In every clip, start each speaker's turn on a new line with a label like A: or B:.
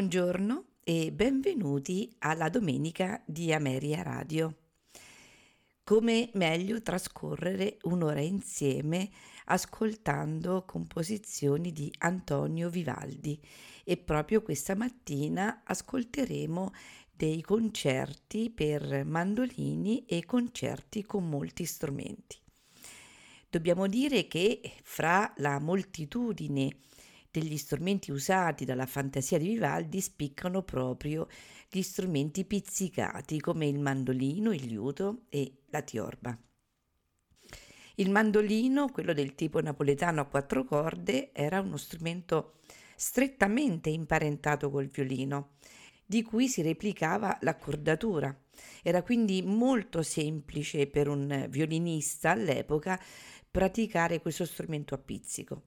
A: Buongiorno e benvenuti alla domenica di Ameria Radio. Come meglio trascorrere un'ora insieme ascoltando composizioni di Antonio Vivaldi e proprio questa mattina ascolteremo dei concerti per mandolini e concerti con molti strumenti. Dobbiamo dire che fra la moltitudine degli strumenti usati dalla fantasia di Vivaldi spiccano proprio gli strumenti pizzicati come il mandolino, il liuto e la tiorba. Il mandolino, quello del tipo napoletano a quattro corde, era uno strumento strettamente imparentato col violino, di cui si replicava l'accordatura. Era quindi molto semplice per un violinista all'epoca praticare questo strumento a pizzico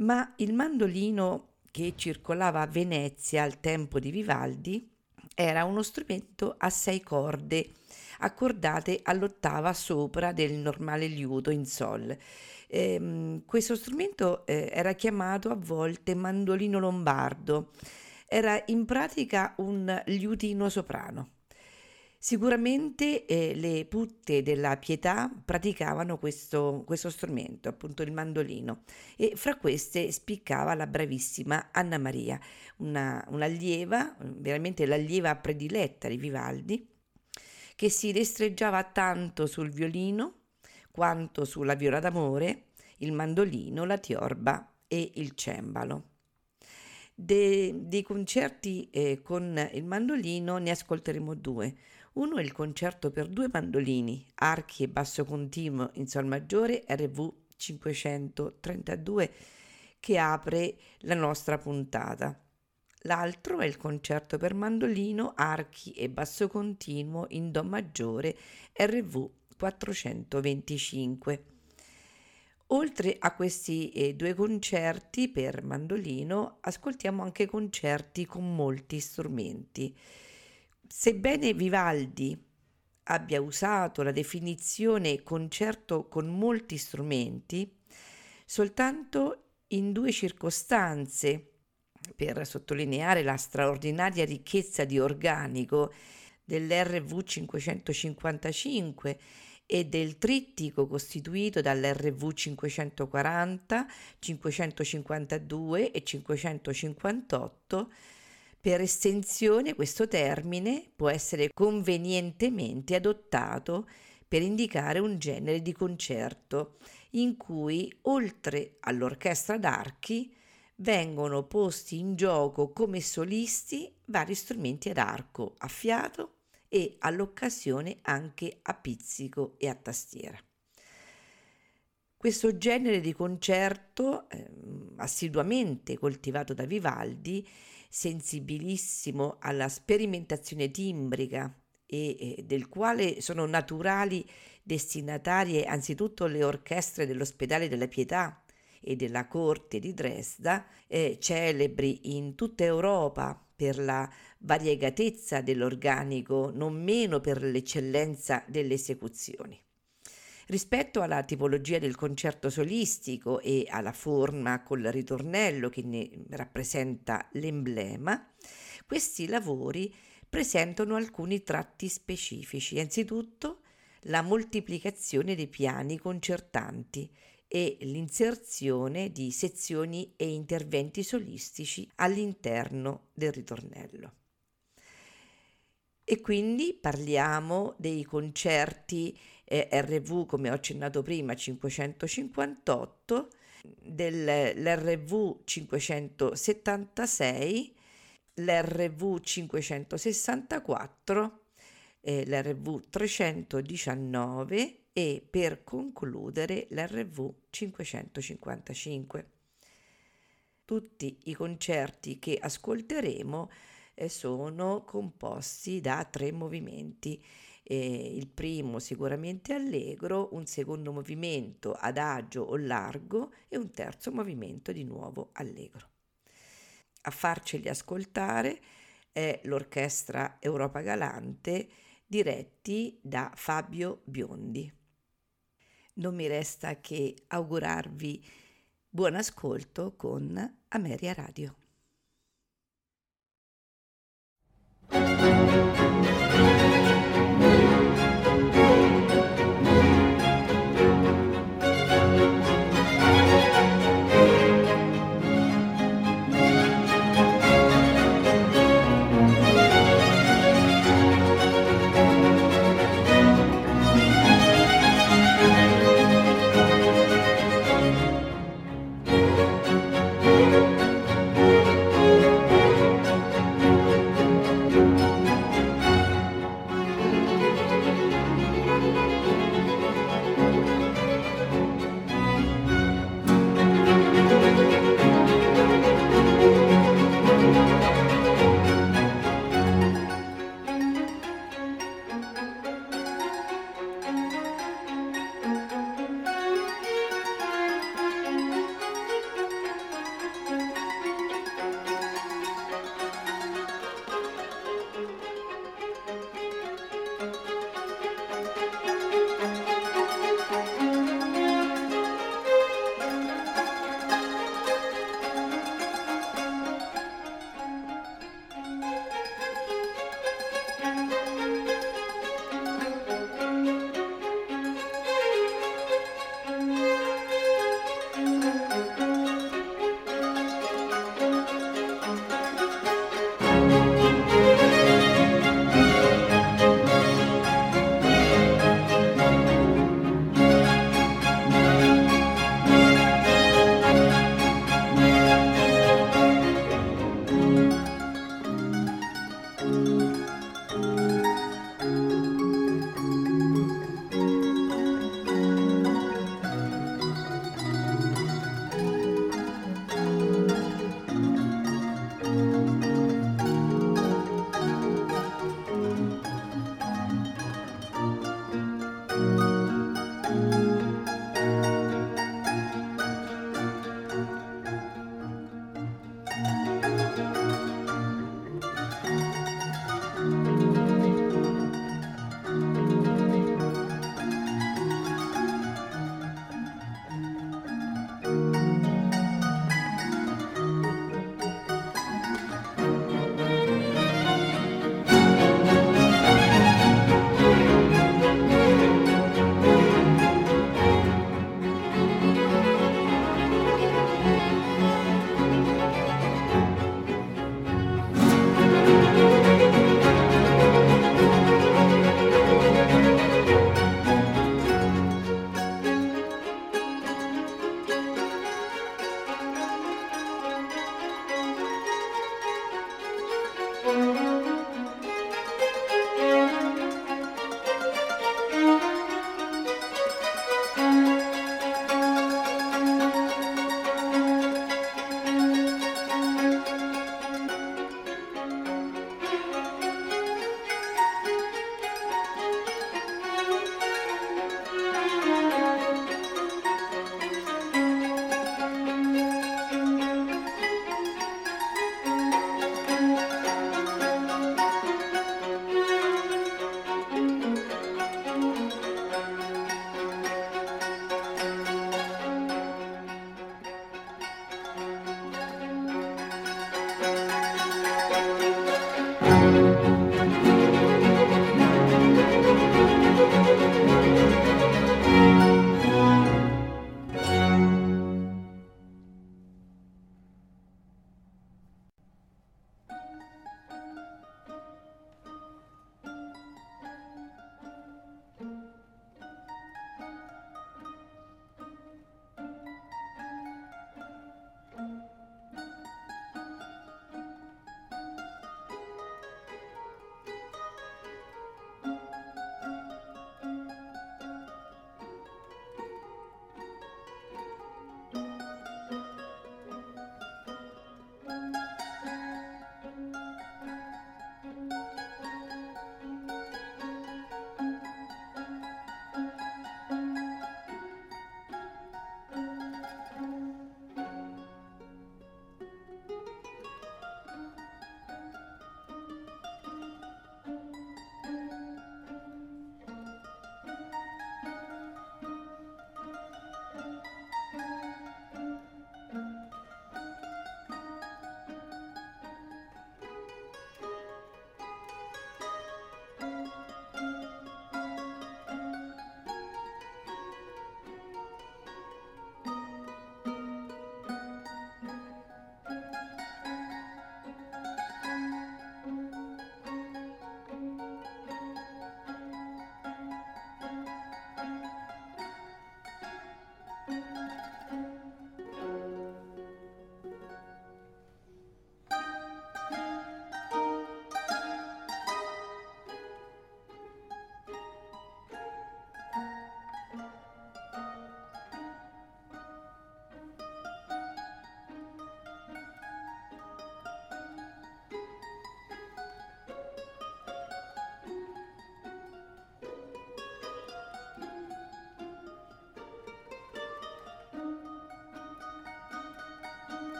A: ma il mandolino che circolava a Venezia al tempo di Vivaldi era uno strumento a sei corde accordate all'ottava sopra del normale liuto in sol. Eh, questo strumento eh, era chiamato a volte mandolino lombardo. Era in pratica un liutino soprano. Sicuramente eh, le putte della pietà praticavano questo, questo, strumento, appunto il mandolino, e fra queste spiccava la bravissima Anna Maria, una, un'allieva, veramente l'allieva prediletta di Vivaldi, che si destreggiava tanto sul violino quanto sulla viola d'amore, il mandolino, la tiorba e il cembalo. De, dei concerti eh, con il mandolino ne ascolteremo due. Uno è il concerto per due mandolini, archi e basso continuo in sol maggiore RV 532 che apre la nostra puntata. L'altro è il concerto per mandolino, archi e basso continuo in Do maggiore RV 425. Oltre a questi eh, due concerti per mandolino, ascoltiamo anche concerti con molti strumenti. Sebbene Vivaldi abbia usato la definizione concerto con molti strumenti, soltanto in due circostanze, per sottolineare la straordinaria ricchezza di organico dell'RV 555 e del trittico costituito dall'RV 540, 552 e 558, per estensione questo termine può essere convenientemente adottato per indicare un genere di concerto in cui, oltre all'orchestra d'archi, vengono posti in gioco come solisti vari strumenti ad arco, a fiato e all'occasione anche a pizzico e a tastiera. Questo genere di concerto, eh, assiduamente coltivato da Vivaldi, sensibilissimo alla sperimentazione timbrica e, e del quale sono naturali destinatarie anzitutto le orchestre dell'ospedale della Pietà e della corte di Dresda, eh, celebri in tutta Europa per la variegatezza dell'organico, non meno per l'eccellenza delle esecuzioni. Rispetto alla tipologia del concerto solistico e alla forma col ritornello che ne rappresenta l'emblema, questi lavori presentano alcuni tratti specifici. Anzitutto la moltiplicazione dei piani concertanti e l'inserzione di sezioni e interventi solistici all'interno del ritornello. E quindi parliamo dei concerti eh, RV, come ho accennato prima, 558, dell'RV 576, l'RV 564, eh, l'RV 319 e per concludere l'RV 555. Tutti i concerti che ascolteremo eh, sono composti da tre movimenti. Eh, il primo sicuramente allegro, un secondo movimento adagio o largo e un terzo movimento di nuovo allegro. A farceli ascoltare è l'orchestra Europa Galante diretti da Fabio Biondi. Non mi resta che augurarvi buon ascolto con Ameria Radio.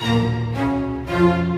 A: Música